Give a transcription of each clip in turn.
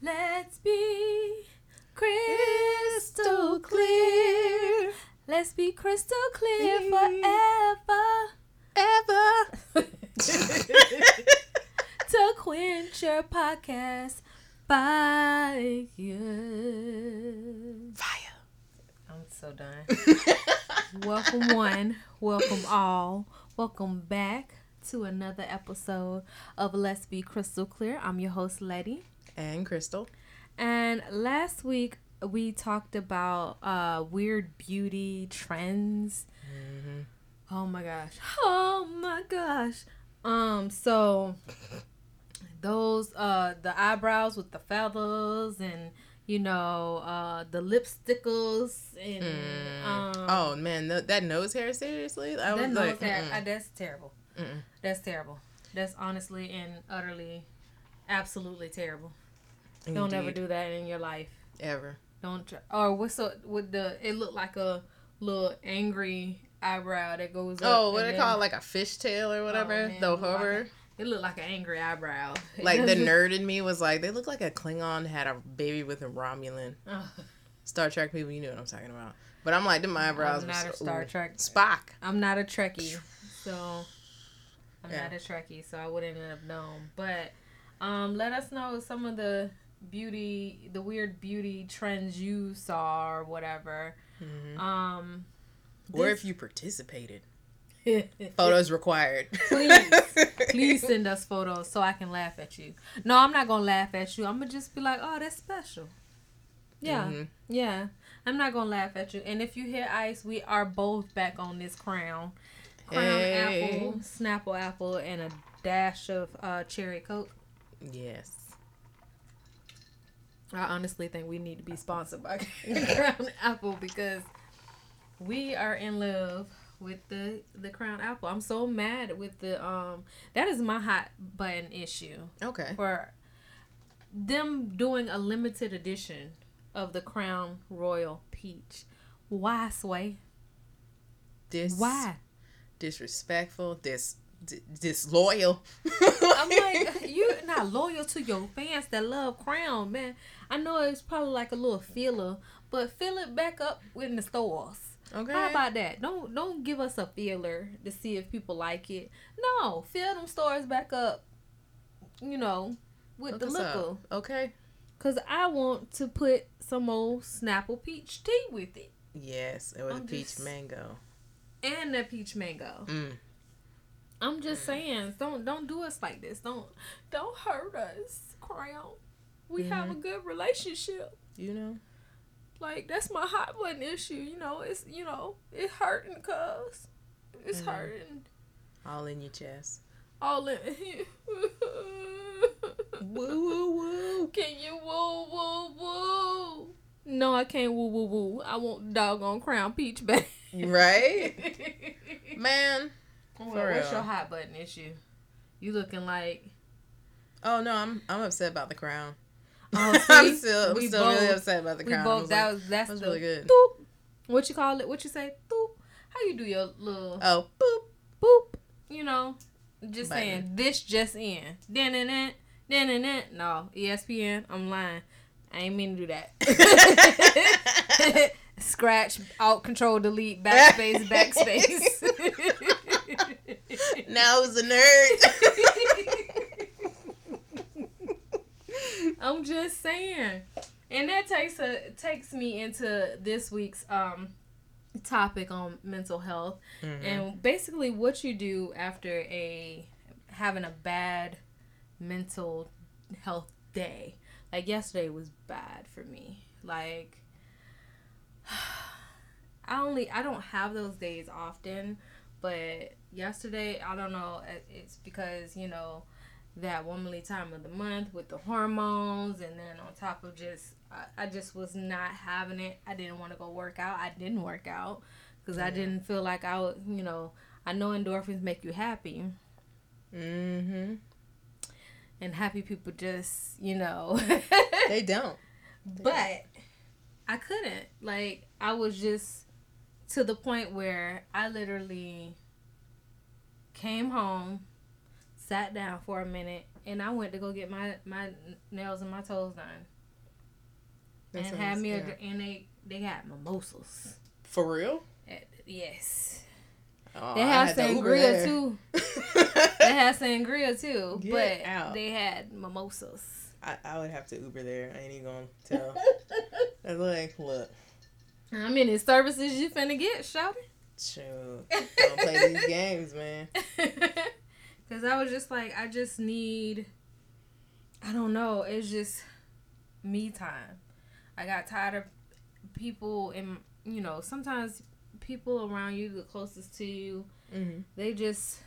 Let's be crystal clear. Let's be crystal clear forever. Ever. to quench your podcast fire. Fire. I'm so done. welcome one, welcome all, welcome back to another episode of Let's Be Crystal Clear. I'm your host, Letty. And Crystal. And last week we talked about uh, weird beauty trends. Mm-hmm. Oh my gosh. Oh my gosh. Um, so those uh the eyebrows with the feathers and you know uh the lipstickles and Mm. um oh man, th- that nose hair. Seriously, I that was nose like, hair, uh, that's terrible. Mm-mm. That's terrible. That's honestly and utterly absolutely terrible. Don't ever do that in your life. ever. Don't try. Or what's up with the? It looked like a little angry eyebrow that goes. up Oh, what they then- call it, like a fishtail or whatever. Oh, the like hover. a- It looked like an angry eyebrow. Like the nerd in me was like, they look like a Klingon had a baby with a Romulan. Ugh. Star Trek people, you know what I'm talking about. But I'm like, them eyebrows. I'm not a Star ooh. Trek. Spock. I'm not a Trekkie, so I'm Yeah. not a Trekkie, so I wouldn't have known. But um, let us know some of the beauty, the weird beauty trends you saw or whatever. Mhm. Um, Or if you participated. Photos required. Please. Please send us photos so I can laugh at you. No, I'm not gonna laugh at you. I'm gonna just be like, oh, that's special. Yeah, Mhm. yeah. I'm not gonna laugh at you. And if you hear ice, we are both back on this crown. Crown Hey. apple, Snapple apple, and a dash of uh, cherry coke. Yes. I honestly think we need to be sponsored by Crown Apple because we are in love with the the Crown Apple. I'm so mad with the um that is my hot button issue Okay. for them doing a limited edition of the Crown Royal Peach. Why, Sway? Dis- Why? Disrespectful. Dis. D- Disloyal. I'm like, you're not loyal to your fans that love Crown, man. I know it's probably like a little filler, but fill it back up in the stores. Okay. How about that? Don't don't give us a feeler to see if people like it. No, fill them stores back up. You know, with Look the liquor. up. Okay. Cause I want to put some old Snapple peach tea with it, Yes, it was a I'm peach just- mango. and the peach mango. Mm. I'm just saying, don't don't do us like this. Don't don't hurt us, Crown. We have a good relationship. You know. Like that's my hot button issue. You know, it's you know it's hurting, cause it's Mhm. hurting. All in your chest. All in. Woo woo woo. Can you woo woo woo? No, I can't woo woo woo. I want doggone crown peach back. Right? Man. Well, For what's real. your hot button issue? You looking like Oh no, I'm I'm upset about the crown. oh, I'm still We still really upset about the crown. I both was that like, was that's that was the really good. Doop. What you call it? What you say? Doop. How you do your little Oh, boop. boop? You know, just Button. saying this just in. Then and then then and then. No, ESPN. I'm lying. I ain't mean to do that. Scratch, alt, control, delete, backspace, backspace. Now who's a nerd? I'm just saying. And that takes a takes me into this week's um topic on mental health Mm-hmm. and basically what you do after a having a bad mental health day. Like yesterday was bad for me. Like I only I don't have those days often, but yesterday I don't know it's because you know that womanly time of the month with the hormones and then on top of just I, I just was not having it. I didn't want to go work out. I didn't work out because I didn't feel like I was you know I know endorphins make you happy mm-hmm. and happy people just you know They don't. but I couldn't. Like I was just to the point where I literally came home, sat down for a minute, and I went to go get my my nails and my toes done. That and had sounds- me a, and they they had mimosas. For real? At, yes, Oh, they I had had to Uber sangria there. too. They had sangria too, Get but out. they had mimosas. I, I would have to Uber there. I ain't even gonna tell. I'm like, look, How many services you finna get, shouty? Shoot, don't play these games, man. Cause I was just like, I just need. I don't know. It's just me time. I got tired of people, and you know, sometimes people around you, the closest to you, Mm-hmm. they just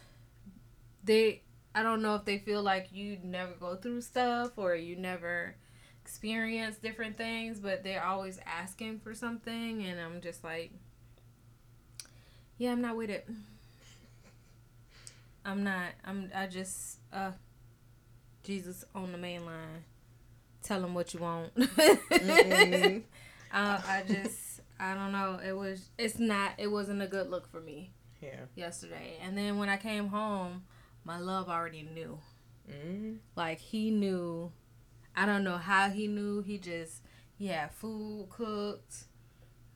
they. I don't know if they feel like you never go through stuff or you never experience different things, but they're always asking for something, and I'm just like, yeah, I'm not with it. I'm not. I'm. I just. Uh. Jesus on the main line. Tell him what you want. Mm-mm. uh, I just. I don't know. It was. It's not. It wasn't a good look for me Yeah. yesterday. And then when I came home, my love already knew. Mm-hmm. Like he knew. I don't know how he knew. He just. Yeah, food cooked.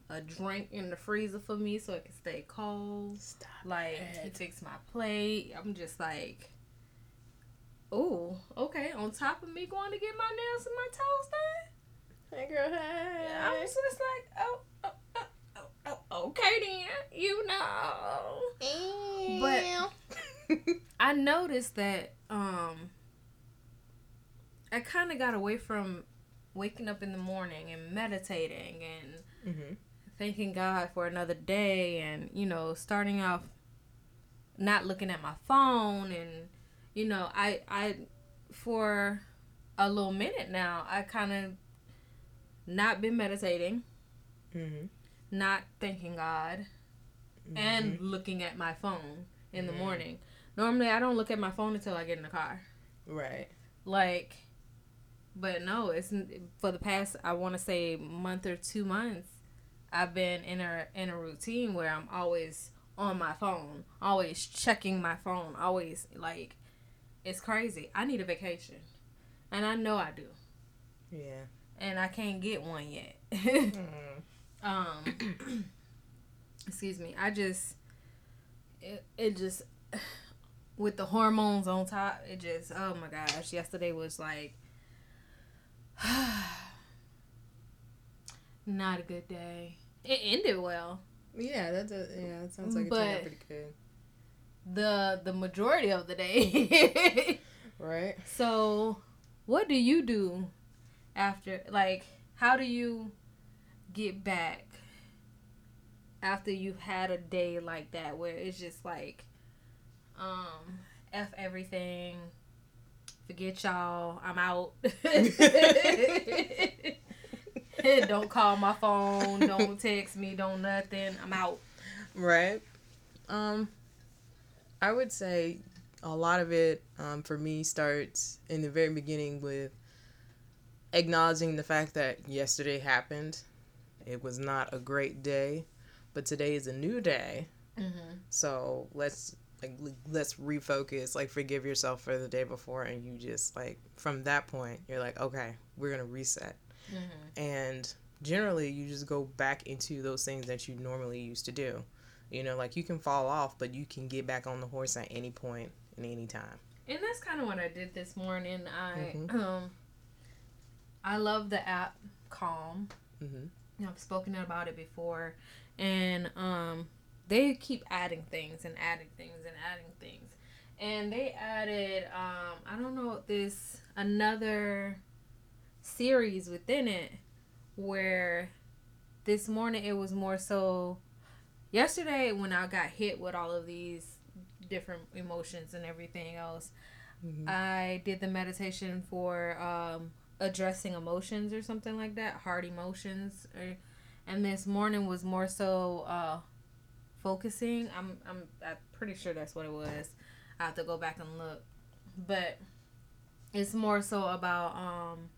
A drink in the freezer for me so it can stay cold. Stop. Like he it. fixed my plate. I'm just like, oh, okay. On top of me going to get my nails and my toes done, Hey, girl. Hey. I was just like, oh, oh, oh, oh, oh, okay then, you know. But I noticed that um, I kind of got away from waking up in the morning and meditating and mm-hmm. Thanking God for another day and, you know, starting off not looking at my phone and, you know, I, I, for a little minute now, I kind of not been meditating, Mm-hmm. not thanking God, and looking at my phone in the Mhm. morning. Normally, I don't look at my phone until I get in the car. right. Like, but no, it's for the past I want to say month or two months. I've been in a in a routine where I'm always on my phone, always checking my phone, always like it's crazy. I need a vacation, and I know I do, Yeah. and I can't get one yet. Mm. um, excuse me. I just it it just with the hormones on top. It just oh my gosh. Yesterday was like not a good day. It ended well. Yeah, that's a, yeah. That sounds like it turned out pretty good. The the majority of the day. Right. so, what do you do after like how do you get back after you've had a day like that where it's just like um f everything forget y'all i'm out don't call my phone don't text me don't nothing i'm out Right. Um, I would say a lot of it um, for me starts in the very beginning with acknowledging the fact that yesterday happened. It was not a great day, but today is a new day. mm-hmm. So let's like let's refocus. Like forgive yourself for the day before, and you just like from that point you're like, okay, we're gonna reset. Mm-hmm. And generally, you just go back into those things that you normally used to do. You know, like you can fall off, but you can get back on the horse at any point and any time. And that's kind of what I did this morning. I Mhm. um I love the app Calm. Mm-hmm. I've spoken about it before, and um they keep adding things and adding things and adding things, and they added um I don't know this another series within it where this morning it was more so yesterday when I got hit with all of these different emotions and everything else Mhm. I did the meditation for um, addressing emotions or something like that, hard emotions. Or, and this morning was more so uh, focusing. I'm, I'm I'm pretty sure that's what it was. I have to go back and look, but it's more so about um,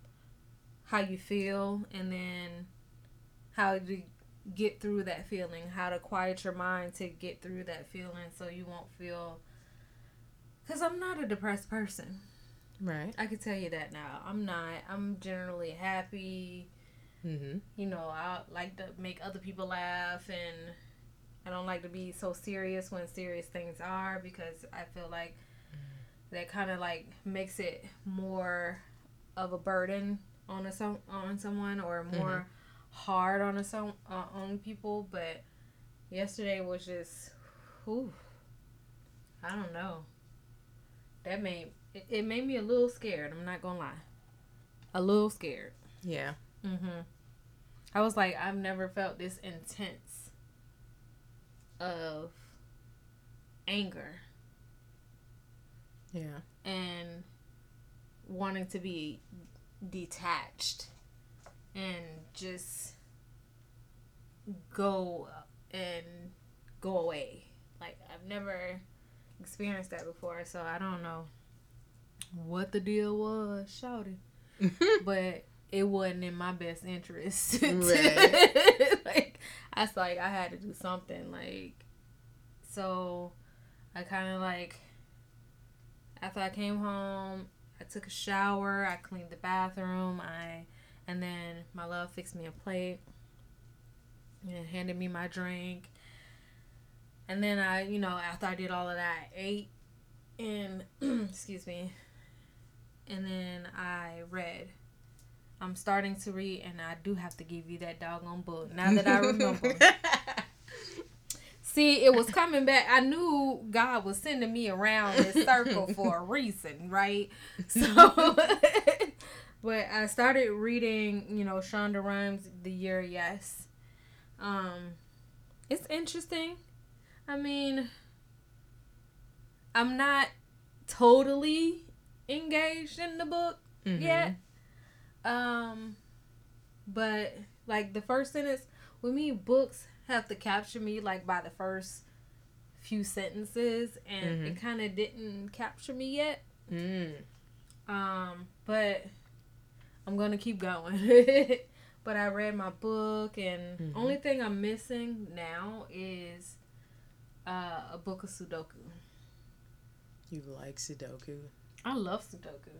how you feel and then how to get through that feeling, how to quiet your mind to get through that feeling, so you won't feel because I'm not a depressed person. Right. I can tell you that now. I'm not. I'm generally happy. Mm-hmm. You know, I like to make other people laugh, and I don't like to be so serious when serious things are because I feel like that kind of like makes it more of a burden on a some on someone or more hard on a some uh, on people. But yesterday was just, whew, I don't know. That made it, it made me a little scared. I'm not gonna lie, a little scared. Yeah. Mm-hmm. I was like, I've never felt this intense of anger Yeah. and wanting to be detached and just go and go away. Like I've never experienced that before, so I don't know what the deal was, shouted. but it wasn't in my best interest. Right. like I was like I had to do something like so I kind of like after I came home, I took a shower, I cleaned the bathroom, I and then my love fixed me a plate and handed me my drink. And then I, you know, after I did all of that, I ate and excuse me. And then I read. I'm starting to read and I do have to give you that doggone book. Now that I remember. See, it was coming back. I knew God was sending me around this circle for a reason, right? So, but I started reading, you know, Shonda Rhimes' The Year Yes. Um, it's interesting. I mean, I'm not totally engaged in the book Mhm. yet. Um, but like the first sentence, with me, books have to capture me like by the first few sentences, and it kind of didn't capture me yet. Mm. Um, but I'm gonna keep going. but I read my book, and Mhm. only thing I'm missing now is uh, a book of Sudoku. You like Sudoku? I love Sudoku.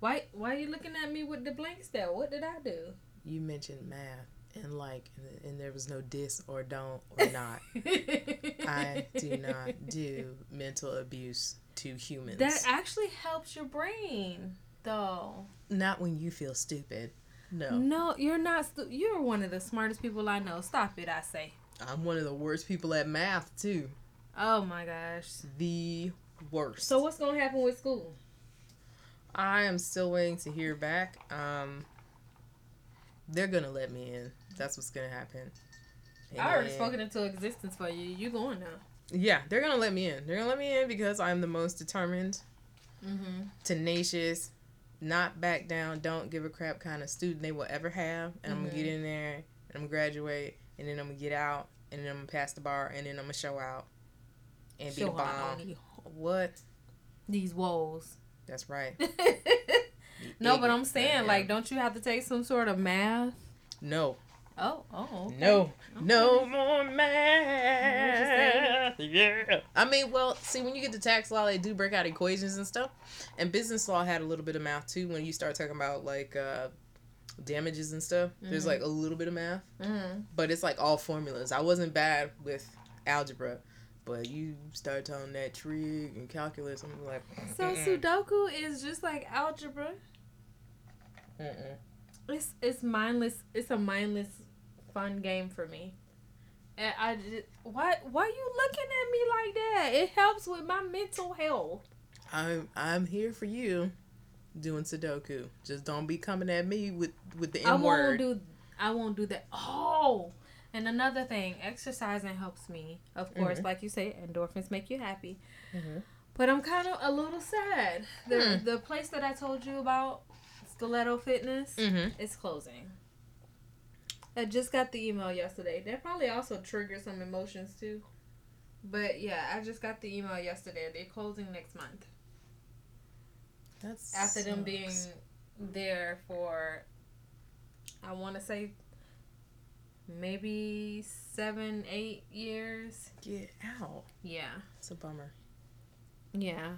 Why? Why are you looking at me with the blank stare? What did I do? You mentioned math and like, and, there was no dis or don't or not. I do not do mental abuse to humans. That actually helps your brain, though. not when you feel stupid. No, No, you're not. Stu- you're one of the smartest people I know. Stop it, I say. I'm one of the worst people at math too. Oh my gosh. The worst. So what's gonna happen with school? I am still waiting to hear back. Um, they're gonna let me in. That's what's gonna happen. And I already spoken into existence for you. You going now? Yeah, they're gonna let me in. They're gonna let me in because I'm the most determined, Mm-hmm. tenacious, not back down, don't give a crap kind of student they will ever have. And I'm gonna get in there, and I'm gonna graduate, and then I'm gonna get out, and then I'm gonna pass the bar, and then I'm gonna show out, and be the Show bomb. on you. What? These walls. That's right. no, but I'm saying, like, don't you have to take some sort of math? No, Oh, oh, okay. no, Okay. no more math. Yeah. I mean, well, see, when you get to tax law, they do break out equations and stuff, and business law had a little bit of math too. When you start talking about like uh, damages and stuff, there's Mhm. like a little bit of math, Mm-hmm. but it's like all formulas. I wasn't bad with algebra. But you start telling that trig and calculus, I'm like, So mm-mm, Sudoku is just like algebra. mm-mm. It's it's mindless. It's a mindless, fun game for me. And I just, why why you looking at me like that? It helps with my mental health. I'm I'm here for you, doing Sudoku. Just don't be coming at me with with the I won't do. I won't do that. Oh, and another thing, exercising helps me. Of course, Mhm. like you say, endorphins make you happy. Mhm. But I'm kind of a little sad. The Hmm. the place that I told you about, Stiletto Fitness, Mm-hmm. is closing. I just got the email yesterday. That probably also triggered some emotions too. But yeah, I just got the email yesterday. They're closing next month. That's After them being there for, I want to say, maybe seven, eight years. get out. Yeah. It's a bummer. Yeah.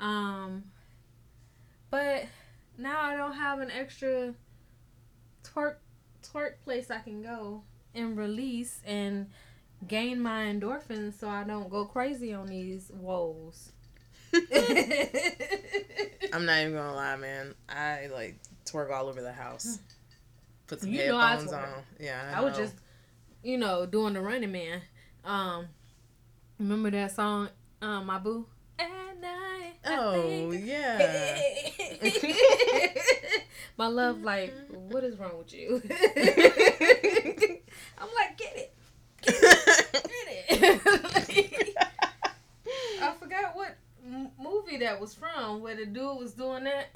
Um but now I don't have an extra twerk twerk place I can go and release and gain my endorphins so I don't go crazy on these woes. I'm not even gonna lie, man. I like twerk all over the house. Put some You I headphones on. Yeah, I was just, you know, doing the running man. Um, remember that song, um, My Boo? At night. I Oh yeah. My love, like, what is wrong with you? I'm like, get it, get it. I forgot what m- movie that was from where the dude was doing that.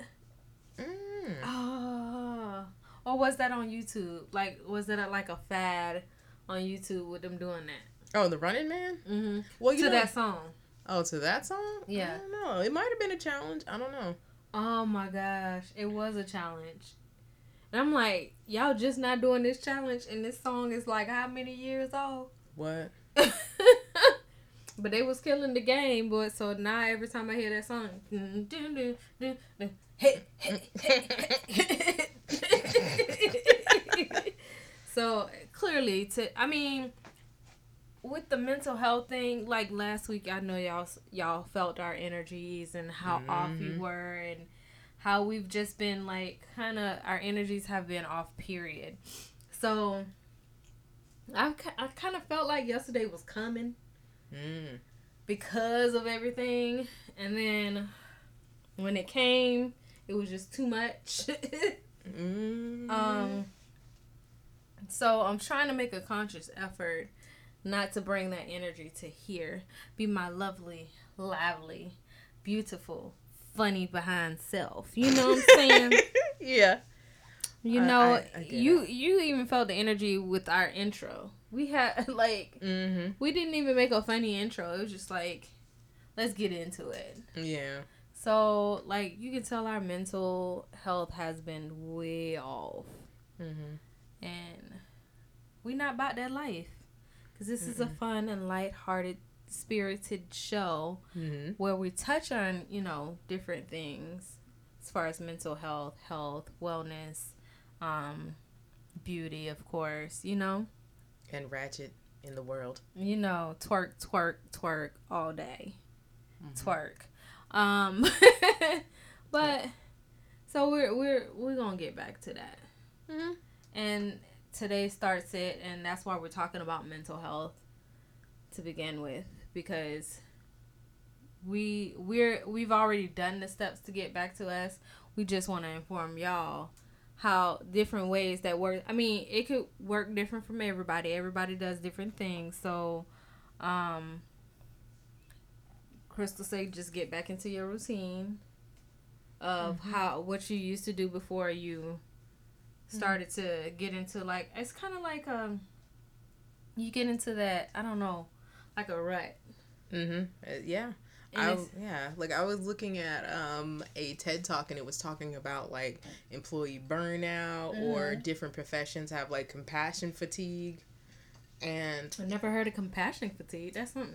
Mm. Oh, or was that on YouTube? Like, was it a, like a fad on YouTube with them doing that? Oh, the Running Man. Mm-hmm. Well, you to know, that song. Oh, to that song? Yeah. I don't know. It might have been a challenge. I don't know. Oh my gosh, it was a challenge. And I'm like, y'all just not doing this challenge, and this song is like how many years old? What? but they was killing the game, but so now every time I hear that song, dun, dun, dun, dun, dun, hey, hey, hey, hey. so clearly, to I mean, with the mental health thing, like last week, I know y'all y'all felt our energies and how off we were and how we've just been like kind of our energies have been off. Period. So. I, I kind of felt like yesterday was coming Mm. because of everything. And then when it came, it was just too much. Mm. um so I'm trying to make a conscious effort not to bring that energy to here. Be my lovely, lively, beautiful, funny behind self. You know what I'm saying? yeah. You know, I- I get you you even felt the energy with our intro. We had like Mm-hmm. we didn't even make a funny intro. It was just like, let's get into it. Yeah. So, like, you can tell our mental health has been way off. Mm-hmm. And we not about that life. Because this is a fun and light-hearted, spirited show Mm-hmm. where we touch on, you know, different things as far as mental health, health, wellness, um, beauty, of course, you know? And Ratchet in the world. you know, twerk, twerk, twerk all day. Mhm. Twerk. Um but so we're we're we're gonna get back to that. Mhm. And today starts it and that's why we're talking about mental health to begin with because we we're we've already done the steps to get back to us. We just want to inform y'all how different ways that work. I mean, it could work different from everybody. Everybody does different things. So, um, Crystal say just get back into your routine of Mhm. how what you used to do before you started to get into like it's kind of like um you get into that I don't know like a rut. Mm-hmm. Uh, yeah. I, yeah, like I was looking at um, a TED talk and it was talking about like employee burnout or Mhm. different professions have like compassion fatigue, and I never heard of compassion fatigue. That's something.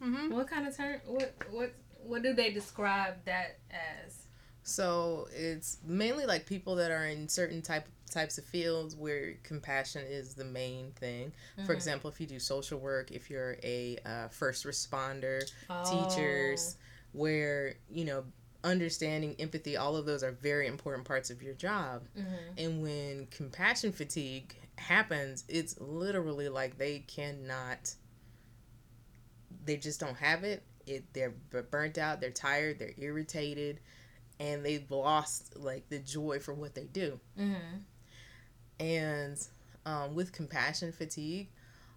Mm-hmm. What kind of term? What what what do they describe that as? so it's mainly like people that are in certain type types of fields where compassion is the main thing. For Mhm. example, if you do social work, if you're a uh, first responder, Oh. teachers, where you know understanding empathy all of those are very important parts of your job Mhm. and when compassion fatigue happens it's literally like they cannot they just don't have it it they're burnt out they're tired they're irritated and they've lost like the joy for what they do Mhm. And um, with compassion fatigue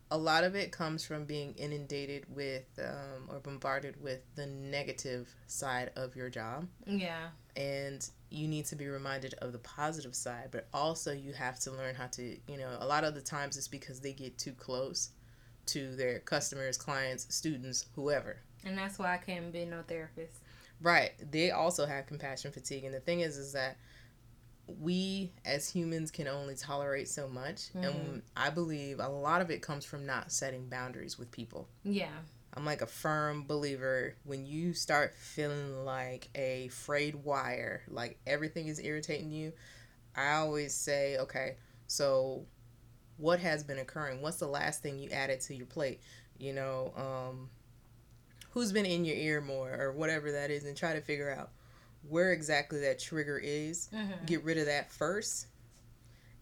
a lot of it comes from being inundated with um, or bombarded with the negative side of your job Yeah. and you need to be reminded of the positive side but also you have to learn how to you know a lot of the times it's because they get too close to their customers clients students whoever And that's why I can't be no therapist. right they also have compassion fatigue and the thing is is that we as humans can only tolerate so much Mhm. and i believe a lot of it comes from not setting boundaries with people Yeah. I'm like a firm believer when you start feeling like a frayed wire, like everything is irritating you. I always say, okay, so what has been occurring? What's the last thing you added to your plate? You know, um, who's been in your ear more or whatever that is, and try to figure out where exactly that trigger is. Mm-hmm. Get rid of that first,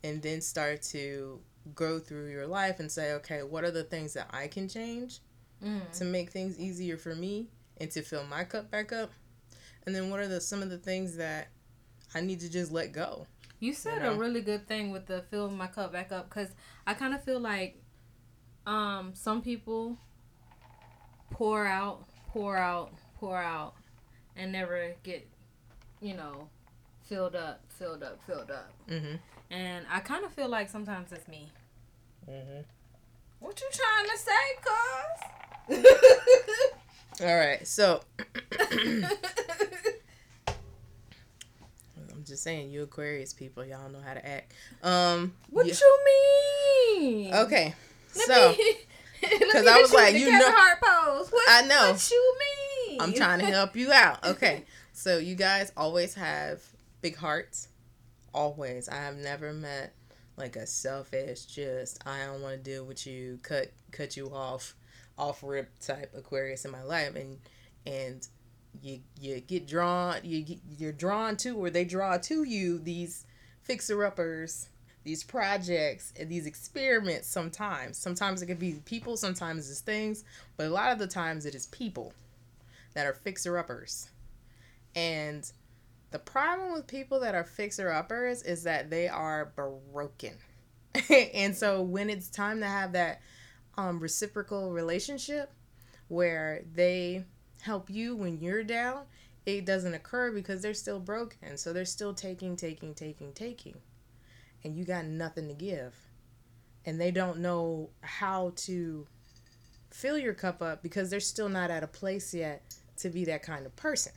and then start to go through your life and say, okay, what are the things that I can change Mm-hmm. to make things easier for me and to fill my cup back up? And then what are the some of the things that I need to just let go? You said You a really good thing with the fill my cup back up because I kind of feel like um some people pour out, pour out, pour out, and never get you know filled up, filled up, filled up. Mm-hmm. And I kind of feel like sometimes it's me. Mm-hmm. What you trying to say, cuz? All right, so I'm just saying, you Aquarius people, y'all know how to act. Um, what yeah. you mean? Okay, Let so me- let me 'cause I was like, you know- Hart pose. What, I know. What you mean? I'm trying to help you out. Okay, so you guys always have big hearts. Always, I have never met like a selfish, just I don't want to deal with you, cut cut you off, off rip type Aquarius in my life, and and you you get drawn, you you're drawn to, or they draw to you these fixer uppers, these projects, and these experiments. Sometimes, sometimes it could be people, sometimes it's things, but a lot of the times it is people that are fixer uppers. And the problem with people that are fixer uppers is that they are broken. and so when it's time to have that um, reciprocal relationship where they help you when you're down, it doesn't occur because they're still broken. So they're still taking, taking, taking, taking. And you got nothing to give. And they don't know how to fill your cup up because they're still not at a place yet to be that kind of person.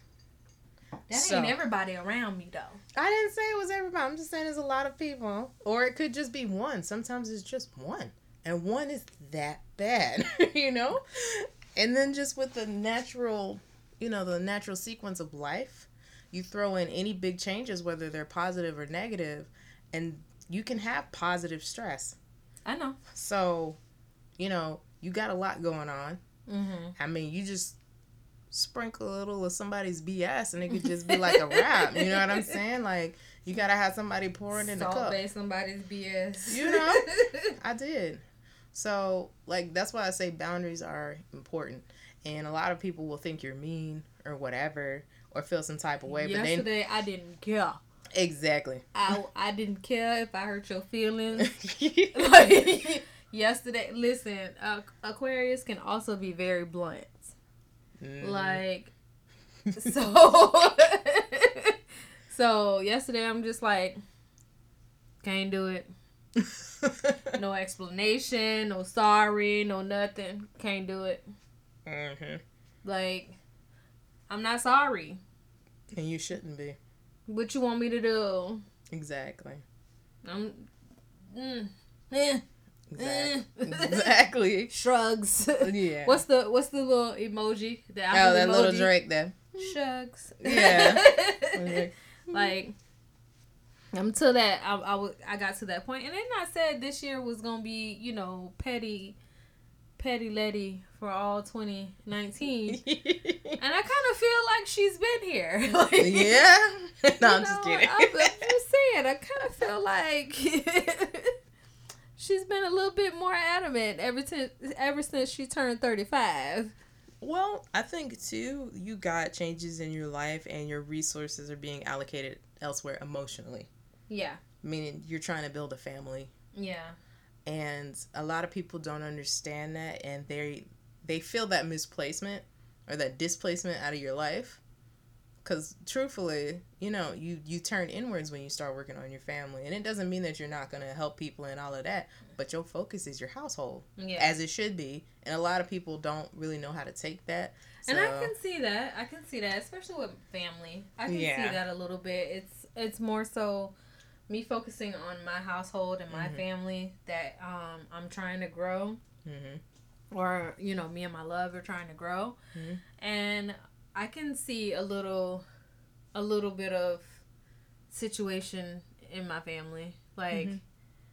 That So- ain't everybody around me though. I didn't say it was everybody. I'm just saying there's a lot of people. Or it could just be one. Sometimes it's just one. And one is that bad, you know? And then just with the natural, you know, the natural sequence of life, you throw in any big changes, whether they're positive or negative, and you can have positive stress. I know. So, you know, you got a lot going on. Mm-hmm. I mean, you just sprinkle a little of somebody's BS and it could just be like a rap. You know what I'm saying? Like, you gotta have somebody pouring in the cup. bay somebody's BS. You know? I did. So, like, that's why I say boundaries are important. And a lot of people will think you're mean or whatever or feel some type of way. But they Yesterday I didn't care. exactly. I I didn't care if I hurt your feelings. like yesterday, listen, uh, Aquarius can also be very blunt. Mhm. Like so So yesterday I'm just like can't do it. No explanation, no sorry, no nothing. Can't do it. Mhm. Like I'm not sorry. And you shouldn't be. What you want me to do? Exactly. I'm mm, eh, Exactly. eh. exactly. shrugs. Yeah. What's the what's the little emoji? The Oh, that little emoji? Drake there. Shrugs. Yeah. like I'm to that. I, I w- I got to that point, and then I said this year was gonna be you know petty, petty Letty for all 2019, and I kind of feel like she's been here. Like, yeah. No, I'm you just know, kidding. I'm just saying. I kind of feel like she's been a little bit more adamant ever since ever since she turned 35. Well, I think too, you got changes in your life and your resources are being allocated elsewhere emotionally. Yeah. Meaning you're trying to build a family. Yeah. And a lot of people don't understand that and they they feel that misplacement or that displacement out of your life. Cause truthfully, you know, you you turn inwards when you start working on your family, and it doesn't mean that you're not gonna help people and all of that. But your focus is your household, Yeah. as it should be. And a lot of people don't really know how to take that. And I can see that. I can see that, especially with family. I can Yeah. see that a little bit. It's it's more so me focusing on my household and my Mhm. family that um I'm trying to grow. Mhm. or you know me and my love are trying to grow mm-hmm. and i can see a little a little bit of situation in my family. Like mm-hmm.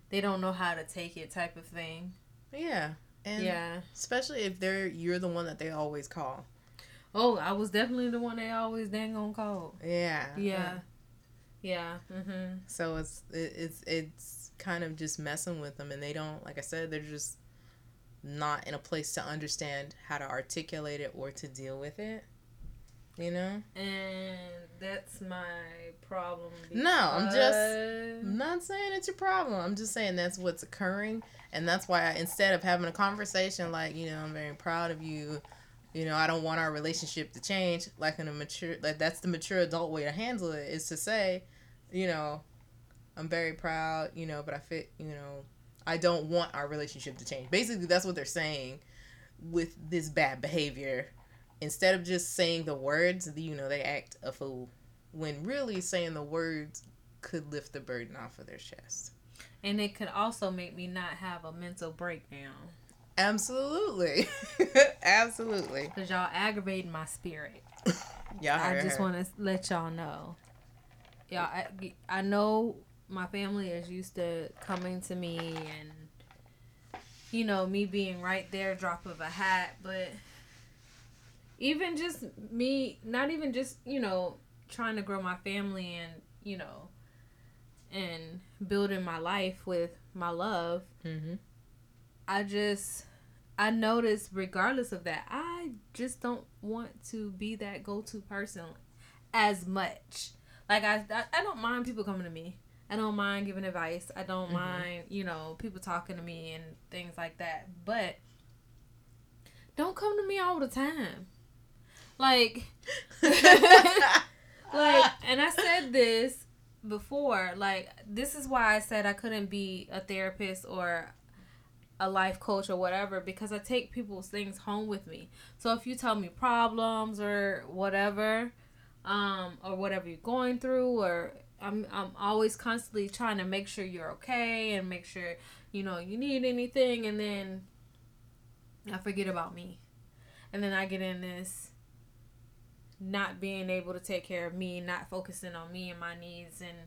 they don't know how to take it type of thing. Yeah. And yeah. especially if they're you're the one that they always call. Oh i was definitely the one they always dang on call. Yeah. Yeah. Yeah. Mm-hmm. so it's it, it's it's kind of just messing with them and they don't like i said they're just not in a place to understand how to articulate it or to deal with it. You know? And that's my problem. No, I'm just I'm not saying it's your problem. I'm just saying that's what's occurring. And that's why I, instead of having a conversation like, you know, I'm very proud of you, you know, I don't want our relationship to change, like in a mature, like that's the mature adult way to handle it is to say, you know, I'm very proud, you know, but I fit, you know, I don't want our relationship to change. Basically, that's what they're saying with this bad behavior. Instead of just saying the words, you know, they act a fool. When really saying the words could lift the burden off of their chest. And it could also make me not have a mental breakdown. Absolutely. Absolutely. Because y'all aggravating my spirit. yeah, I just want to let y'all know. Y'all, I, I know my family is used to coming to me and you know me being right there drop of a hat but even just me not even just you know trying to grow my family and you know and building my life with my love mm-hmm. i just i notice regardless of that i just don't want to be that go-to person as much like I, I, I don't mind people coming to me I don't mind giving advice. I don't mm-hmm. mind, you know, people talking to me and things like that. But don't come to me all the time. Like like and I said this before, like this is why I said I couldn't be a therapist or a life coach or whatever because I take people's things home with me. So if you tell me problems or whatever, um, or whatever you're going through or I'm I'm always constantly trying to make sure you're okay and make sure you know you need anything and then I forget about me. And then I get in this not being able to take care of me, not focusing on me and my needs and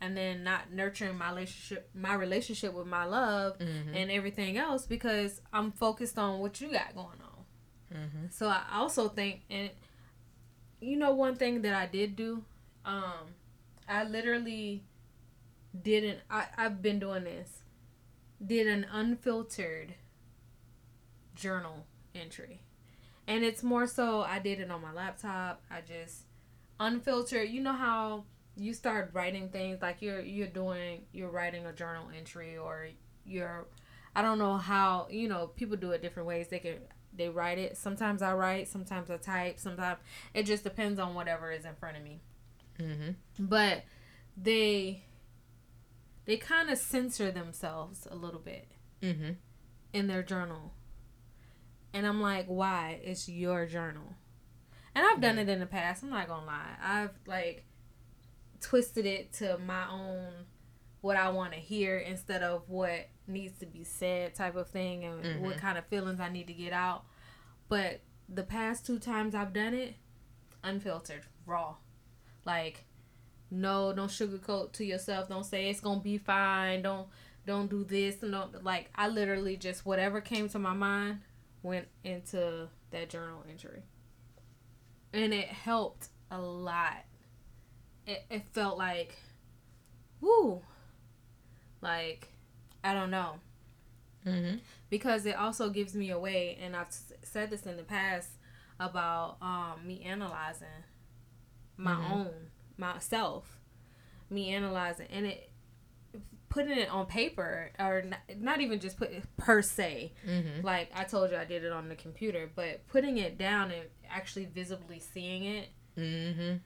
and then not nurturing my relationship my relationship with my love mm-hmm. and everything else because I'm focused on what you got going on. Mm-hmm. So I also think and you know one thing that I did do um I literally didn't I, I've been doing this. Did an unfiltered journal entry. And it's more so I did it on my laptop. I just unfiltered. You know how you start writing things like you're you're doing you're writing a journal entry or you're I don't know how, you know, people do it different ways. They can they write it. Sometimes I write, sometimes I type, sometimes it just depends on whatever is in front of me. Mm-hmm. But they they kind of censor themselves a little bit mm-hmm. in their journal. And I'm like, why? It's your journal. And I've done it in the past. I'm not gonna lie. I've like twisted it to my own what I want to hear instead of what needs to be said type of thing and mm-hmm. what kind of feelings I need to get out. But the past two times I've done it, unfiltered, raw. Like, no, don't sugarcoat to yourself. Don't say it's gonna be fine. Don't don't do this. No, like I literally just whatever came to my mind went into that journal entry, and it helped a lot. It it felt like, whoo, like I don't know. Mm-hmm. Because it also gives me a way, and I've said this in the past about um, me analyzing my mm-hmm. own myself, me analyzing and it putting it on paper or not, not even just put it per se mm-hmm. like i told you i did it on the computer but putting it down and actually visibly seeing it mm-hmm.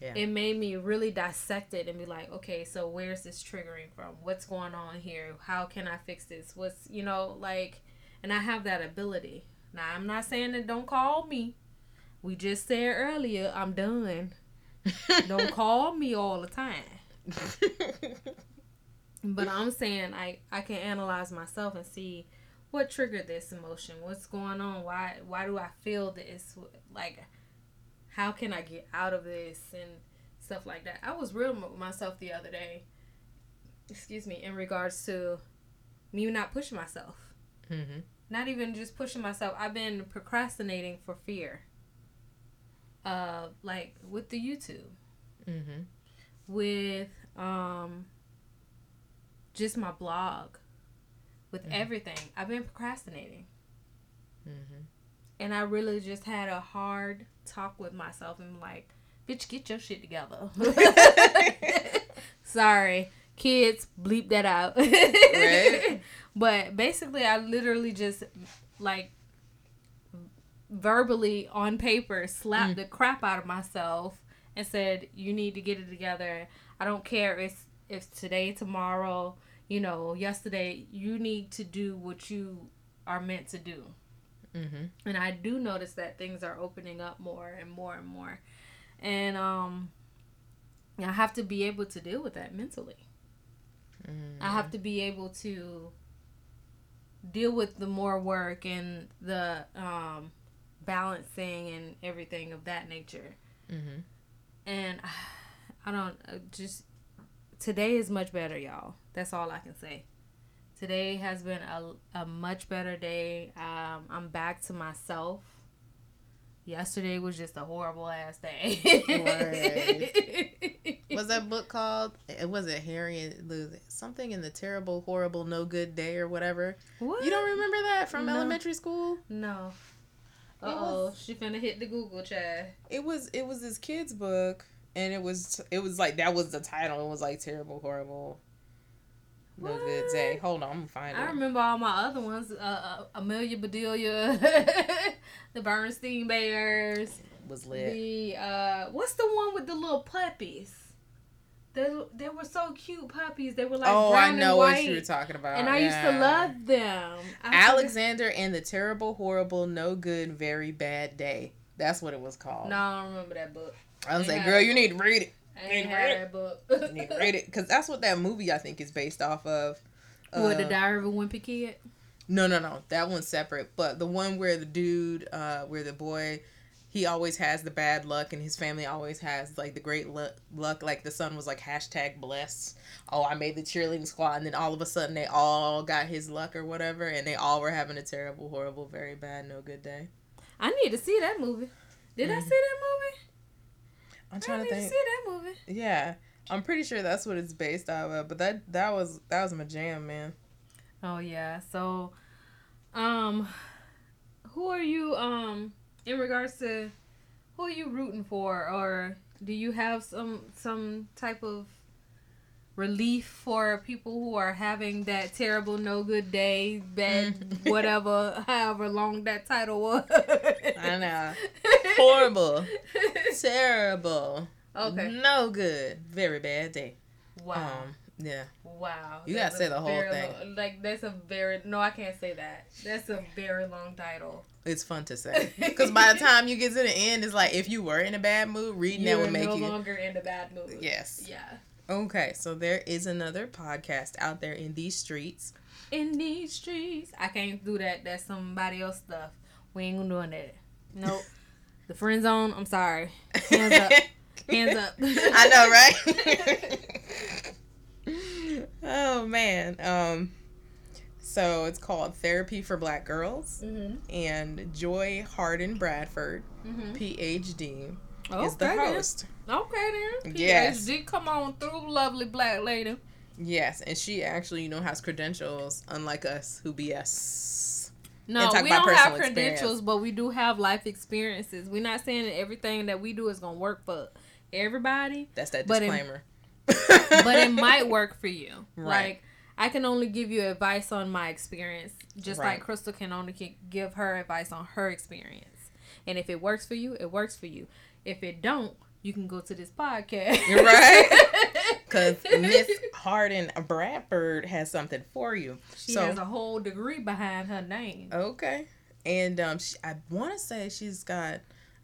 yeah. it made me really dissect it and be like okay so where's this triggering from what's going on here how can i fix this what's you know like and i have that ability now i'm not saying that don't call me we just said earlier i'm done don't call me all the time. but I'm saying I I can analyze myself and see what triggered this emotion? What's going on? Why why do I feel this? Like how can I get out of this and stuff like that. I was real with myself the other day. Excuse me, in regards to me not pushing myself. Mm-hmm. Not even just pushing myself. I've been procrastinating for fear. Uh, like with the YouTube. Mm-hmm. With um, just my blog. With mm-hmm. everything, I've been procrastinating. Mm-hmm. And I really just had a hard talk with myself and like, bitch, get your shit together. Sorry, kids, bleep that out. right. But basically, I literally just like verbally on paper slapped mm. the crap out of myself and said, "You need to get it together. I don't care if if today, tomorrow, you know, yesterday. You need to do what you are meant to do." Mm-hmm. And I do notice that things are opening up more and more and more and um I have to be able to deal with that mentally. Mm. I have to be able to deal with the more work and the um, balancing and everything of that nature. Mm-hmm. And I don't uh, just today is much better, y'all. That's all I can say. Today has been a, a much better day. Um, I'm back to myself yesterday was just a horrible ass day. was that book called? It wasn't Harry and something in the terrible, horrible, no good day or whatever. What? You don't remember that from no. elementary school? No. Uh oh, she finna hit the Google chat. It was it was this kid's book, and it was it was like that was the title. It was like terrible, horrible. No what? good day. Hold on, I'm gonna find I it. I remember all my other ones. Uh, uh, Amelia Bedelia, the Berenstain Bears. Was lit. The uh, what's the one with the little puppies? They, they were so cute puppies. They were like oh, I know what you were talking about. And I yeah. used to love them. I Alexander and the terrible, horrible, no good, very bad day. That's what it was called. No, I don't remember that book. I was like, girl, you need to read it. I ain't had that book. you need to read it because that's what that movie I think is based off of. What the uh, Diary of a Wimpy Kid? No, no, no. That one's separate. But the one where the dude, uh, where the boy, he always has the bad luck, and his family always has like the great luck. luck. Like the son was like hashtag blessed. Oh, I made the cheerleading squad, and then all of a sudden they all got his luck or whatever, and they all were having a terrible, horrible, very bad, no good day. I need to see that movie. Did mm-hmm. I see that movie? I'm trying I to think. See that movie? Yeah, I'm pretty sure that's what it's based off of. But that that was that was my jam, man. Oh yeah. So, um, who are you um in regards to who are you rooting for, or do you have some some type of relief for people who are having that terrible no good day bad mm. whatever however long that title was. I know. Horrible. Terrible. Okay. No good. Very bad day. Wow. Um, yeah. Wow. You gotta say the whole thing. long, like that's a very no i can't say that. That's a very long title. It's fun to say. Because by the time you get to the end it's like if you were in a bad mood reading You're that would make no you no longer in a bad mood. Yes. Yeah Okay, so there is another podcast out there in these streets. In these streets. I can't do that. That's somebody else stuff. We ain't gonna do that. Nope. the friend zone, I'm sorry. Hands up. Hands up. I know, right? oh man. Um so it's called Therapy for Black Girls. Mm-hmm. And Joy Harden Bradford, mm-hmm. PhD, okay, is the host. Okay then. Yes. PhD, come on through, lovely black lady. Yes, and she actually, you know, has credentials, unlike us who BS. No, we don't have credentials, experience. but we do have life experiences. We're not saying that everything that we do is gonna work for everybody. That's that disclaimer. But it, but it might work for you. Right. Like I can only give you advice on my experience, just right. like Crystal can only give her advice on her experience. And if it works for you, it works for you. If it don't, you can go to this podcast. right. Because Miss Harden Bradford has something for you. She so, has a whole degree behind her name. Okay. And um, she, I want to say she's got, I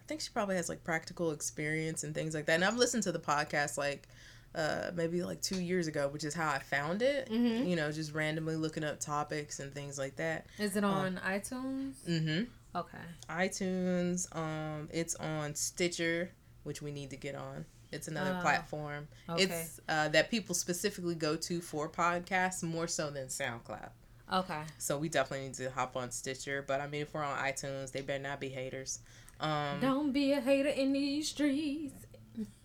think she probably has like practical experience and things like that. And I've listened to the podcast like uh, maybe like two years ago, which is how I found it. Mhm. You know, just randomly looking up topics and things like that. Is it on iTunes? Mm-hmm. Okay. iTunes. Um, it's on Stitcher, which we need to get on. It's another Oh, platform. Okay. It's uh, that people specifically go to for podcasts more so than SoundCloud. okay. So we definitely need to hop on Stitcher. But I mean, if we're on iTunes, they better not be haters. Um, Don't be a hater in these streets.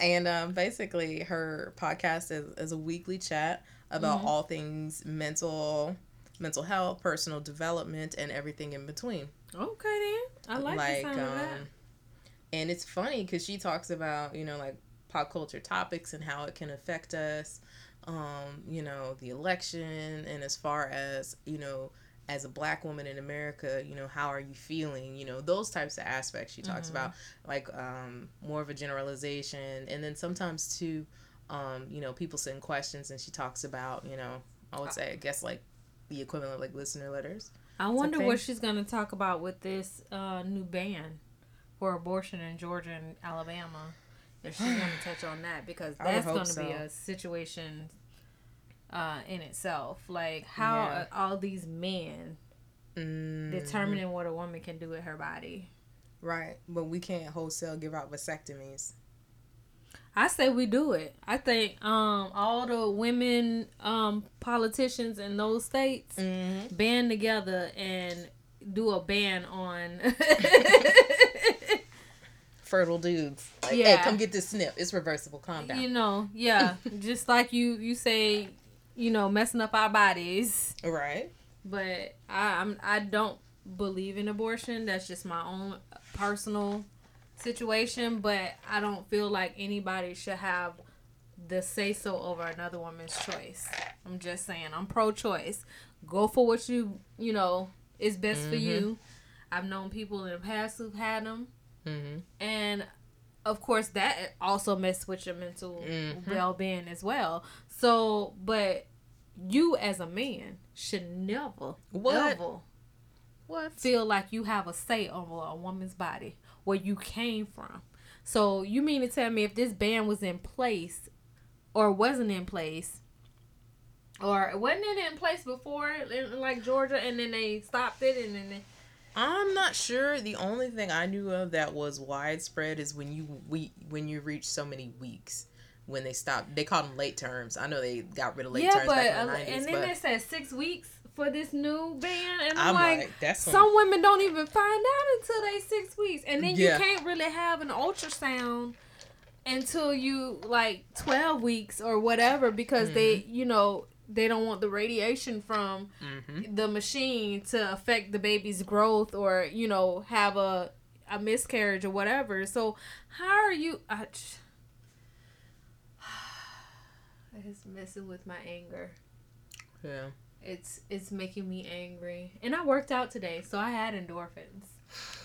and um, basically, her podcast is, is a weekly chat about Mhm. all things mental, mental health, personal development, and everything in between. Okay then. I like, the sound of that. um, and it's funny because she talks about you know like pop culture topics and how it can affect us um you know the election and as far as you know as a black woman in america you know how are you feeling you know those types of aspects she talks Mhm. about like um more of a generalization and then sometimes too um you know people send questions and she talks about you know i would say i guess like the equivalent of like listener letters I wonder what she's gonna talk about with this uh, new ban for abortion in Georgia and Alabama. If she's gonna touch on that, because that's gonna be a situation uh, in itself. Like how Yeah. all these men mm determining what a woman can do with her body. Right, but we can't wholesale give out vasectomies. I say we do it. I think um, all the women um, politicians in those states Mm-hmm. band together and do a ban on. Fertile dudes. Like, Yeah. hey, come get this snip. It's reversible. Calm down. you know, yeah, just like you you say, you know, messing up our bodies. right. But I I'm I don't believe in abortion. That's just my own personal situation. But I don't feel like anybody should have the say so over another woman's choice. I'm just saying I'm pro choice. Go for what you you know is best for Mhm. you. I've known people in the past who've had them, Mm-hmm. and of course that also messed with your mental Mhm. well-being as well. So, but you as a man should never What? ever What? feel like you have a say over a woman's body where you came from. So you mean to tell me if this ban was in place or wasn't in place or wasn't it in place before in like Georgia and then they stopped it and then they, I'm not sure. The only thing I knew of that was widespread is when you we when you reach so many weeks when they stopped. They called them late terms. I know they got rid of late yeah, terms but back in the 90s, and then but they said six weeks for this new band, and I'm I'm, like, like, that's some, women don't even find out until they six weeks, and then Yeah. you can't really have an ultrasound until you like twelve weeks or whatever because they, Mm-hmm. you know, they don't want the radiation from Mhm. the machine to affect the baby's growth or you know have a a miscarriage or whatever. So how are you? I, it's messing with my anger. Yeah. It's it's making me angry. And I worked out today, so I had endorphins.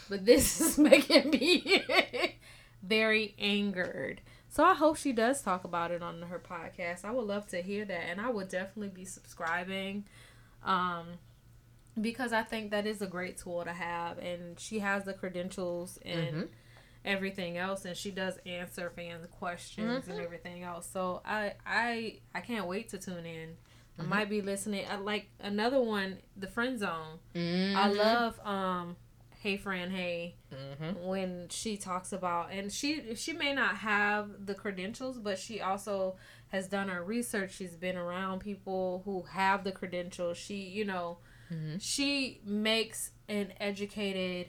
But this is making me very angered. So I hope she does talk about it on her podcast. I would love to hear that and I would definitely be subscribing. Um because I think that is a great tool to have and she has the credentials and Mhm. everything else and she does answer fans questions and Mhm. everything else. So I I I can't wait to tune in. I might be listening. I like another one, The Friend Zone. I Mhm. love um Hey Friend Hey Mhm. when she talks about and she she may not have the credentials but she also has done her research she's been around people who have the credentials she you know Mhm. she makes an educated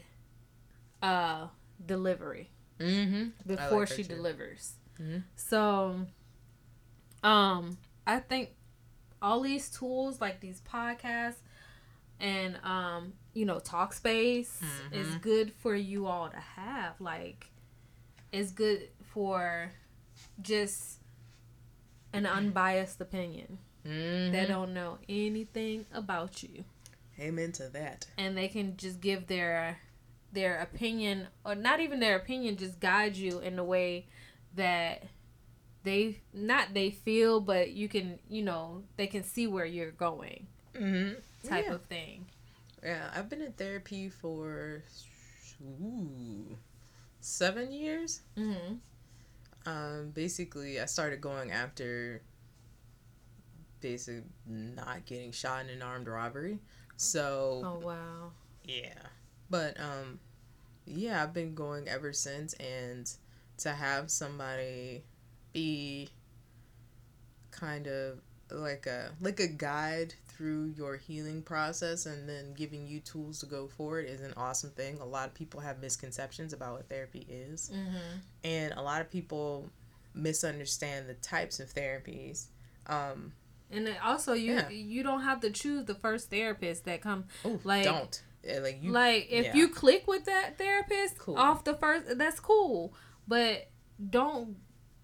uh delivery Mhm. before like she too. delivers Mhm. so um i think all these tools like these podcasts and um you know Talkspace is good for you all to have like it's good for just an unbiased opinion Mhm. they don't know anything about you Amen to that. and they can just give their their opinion or not even their opinion just guide you in the way that they not they feel but you can you know they can see where you're going Mm-hmm. type yeah. of thing Yeah, I've been in therapy for ooh, seven years. mm-hmm. Um, basically, I started going after basically not getting shot in an armed robbery. So. Oh wow. Yeah, but um, yeah, I've been going ever since, and to have somebody be kind of like a like a guide through your healing process and then giving you tools to go forward is an awesome thing. A lot of people have misconceptions about what therapy is. Mm-hmm. And a lot of people misunderstand the types of therapies. Um, and also, you Yeah. you don't have to choose the first therapist that come. oh, Like- don't. Like you like if yeah. you click with that therapist Cool. off the first, that's cool. But don't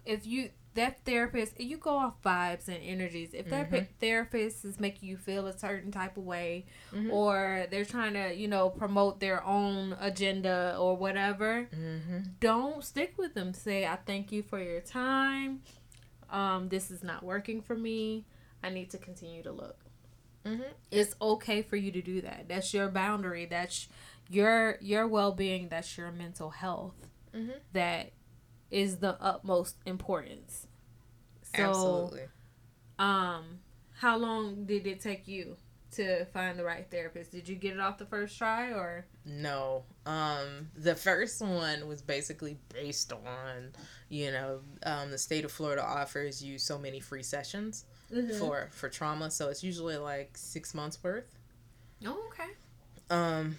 if you that therapist you go off vibes and energies. If that Mhm. therapist is making you feel a certain type of way, Mhm. or they're trying to you know promote their own agenda or whatever, hmm don't stick with them. Say, I thank you for your time. Um, this is not working for me. I need to continue to look. hmm It's okay for you to do that. That's your boundary. That's your your well being. That's your mental health. Mhm. That is the utmost importance. So, Absolutely. um, how long did it take you to find the right therapist? Did you get it off the first try or? No. Um the first one was basically based on, you know, um the state of Florida offers you so many free sessions for for trauma, so it's usually like 6 months worth. Oh, okay. Um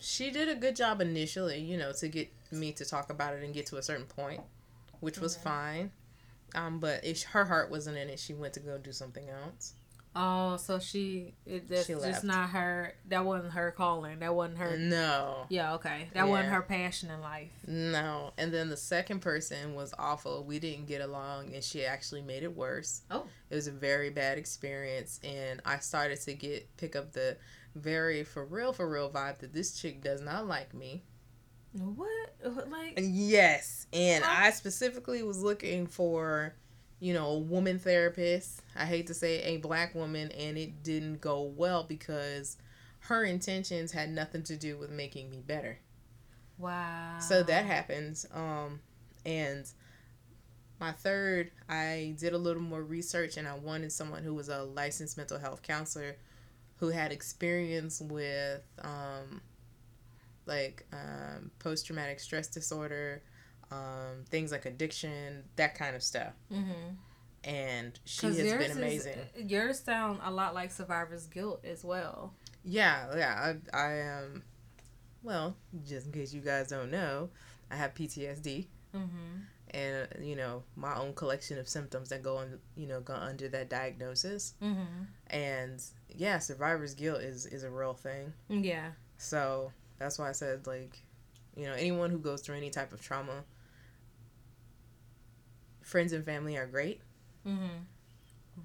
she did a good job initially, you know, to get me to talk about it and get to a certain point, which was Okay. fine. Um but if her heart wasn't in it, she went to go do something else. Oh, so she it, that's She just not her. That wasn't her calling. That wasn't her. No. Yeah, okay. That wasn't her passion in life. No. And then the second person was awful. We didn't get along and she actually made it worse. Oh. It was a very bad experience and I started to get pick up the very for real for real vibe that this chick does not like me. What? Like Yes. And Huh? I specifically was looking for, you know, a woman therapist. I hate to say a black woman and it didn't go well because her intentions had nothing to do with making me better. wow. So that happens. Um, and my third, I did a little more research and I wanted someone who was a licensed mental health counselor who had experience with um, like um, post traumatic stress disorder, um, things like addiction, that kind of stuff. Mm-hmm. And she has been amazing. Is, yours sound a lot like Survivor's Guilt as well. Yeah, yeah. I, I am. well, just in case you guys don't know, I have PTSD. Mm-hmm. and you know my own collection of symptoms that go on you know go under that diagnosis Mm-hmm. and yeah survivor's guilt is is a real thing Yeah. so that's why i said like you know anyone who goes through any type of trauma friends and family are great Mm-hmm.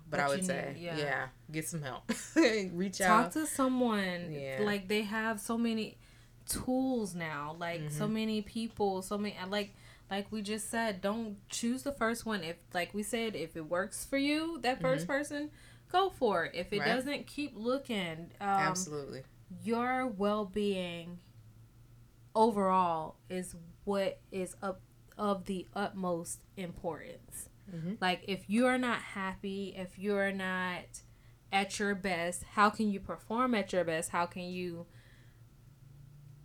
but, But i would say need- yeah. yeah. get some help reach Talk out Talk to someone. Yeah. Like they have so many tools now. Like so Mhm. many people. So many. Like like we just said, don't choose the first one. If like we said, if it works for you, that 1st person, go for it. If it Mm-hmm. Right. doesn't, keep looking. Um, absolutely your well-being overall is what is up of the utmost importance. Mhm. Like if you are not happy, if you're not at your best, how can you perform at your best? How can you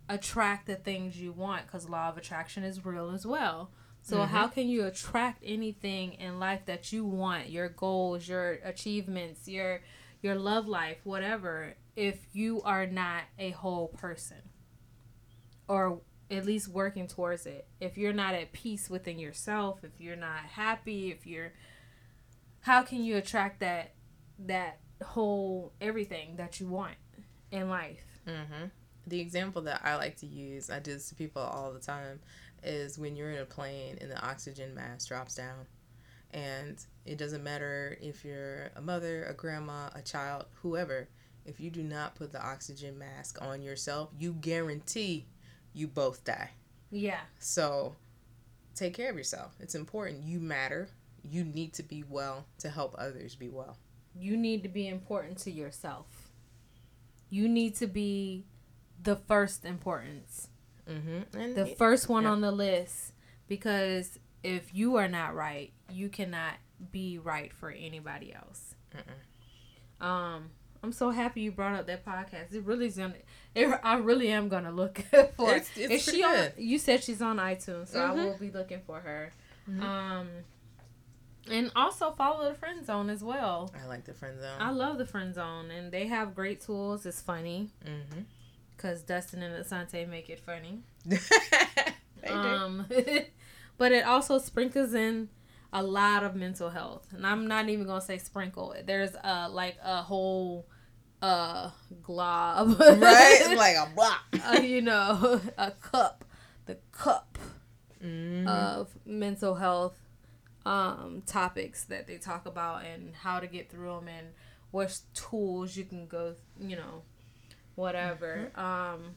attract the things you want cuz law of attraction is real as well. So Mhm. how can you attract anything in life that you want, your goals, your achievements, your your love life, whatever, if you are not a whole person? Or at least working towards it. If you're not at peace within yourself, if you're not happy, if you're how can you attract that that whole everything that you want in life? hmm The example that I like to use, I do this to people all the time, is when you're in a plane and the oxygen mask drops down. And it doesn't matter if you're a mother, a grandma, a child, whoever, if you do not put the oxygen mask on yourself, you guarantee you both die. Yeah. So take care of yourself. It's important. You matter. You need to be well to help others be well. You need to be important to yourself. You need to be the first importance. Mm-hmm. And the first one yeah. on the list because if you are not right, you cannot be right for anybody else. Mm-mm. Um, I'm so happy you brought up that podcast. It really is gonna. It, I really am gonna look for. It's, it's she on? You said she's on iTunes, so mm-hmm. I will be looking for her. Mm-hmm. Um, and also follow the friend zone as well. I like the friend zone. I love the friend zone, and they have great tools. It's funny. Mm-hmm. Cause Dustin and Assante make it funny. They do. Um, but it also sprinkles in a lot of mental health, and I'm not even gonna say sprinkle. There's a like a whole uh glob, right? like a block. uh, you know, a cup, the cup mm-hmm. of mental health um topics that they talk about and how to get through them and what tools you can go, you know, whatever. Mm-hmm. Um,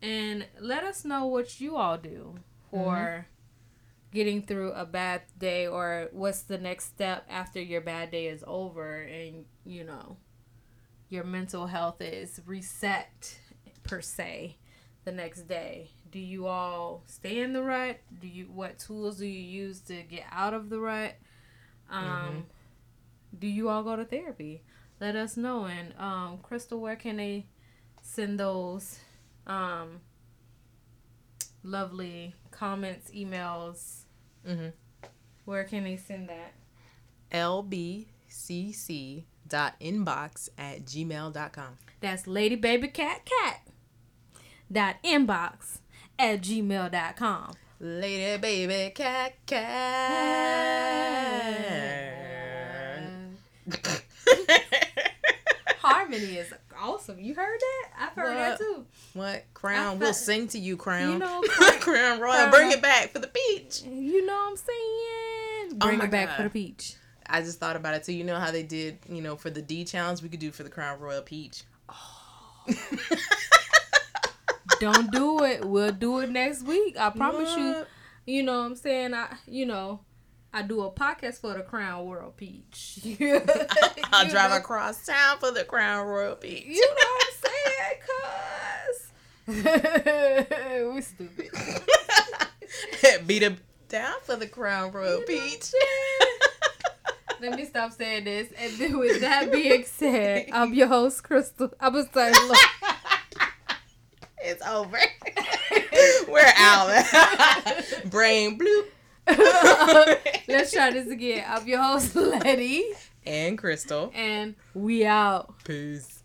and let us know what you all do for mm-hmm. getting through a bad day or what's the next step after your bad day is over and you know your mental health is reset per se the next day do you all stay in the rut do you what tools do you use to get out of the rut um mm-hmm. do you all go to therapy let us know. And um crystal where can they send those um lovely comments emails? Mm-hmm. where can they send that? Lbcc dot inbox at gmail.com that's lady baby cat cat dot inbox at gmail.com lady baby cat cat harmony is awesome you heard that i've heard what, that too what crown we'll sing to you crown you know crown, crown royal crown, bring it back for the peach you know what i'm saying oh bring oh it back God. for the peach I just thought about it too. You know how they did, you know, for the D challenge, we could do for the Crown Royal Peach. Oh. Don't do it. We'll do it next week. I promise what? you. You know what I'm saying? I you know, I do a podcast for the Crown Royal Peach. I'll drive know? across town for the Crown Royal Peach. You know what I'm saying? Cuz we stupid. Beat him down for the Crown Royal you Peach. Let me stop saying this. And then with that being said, I'm your host, Crystal. I'm to say It's over. We're out. Brain bloop. Let's try this again. I'm your host, Letty. And Crystal. And we out. Peace.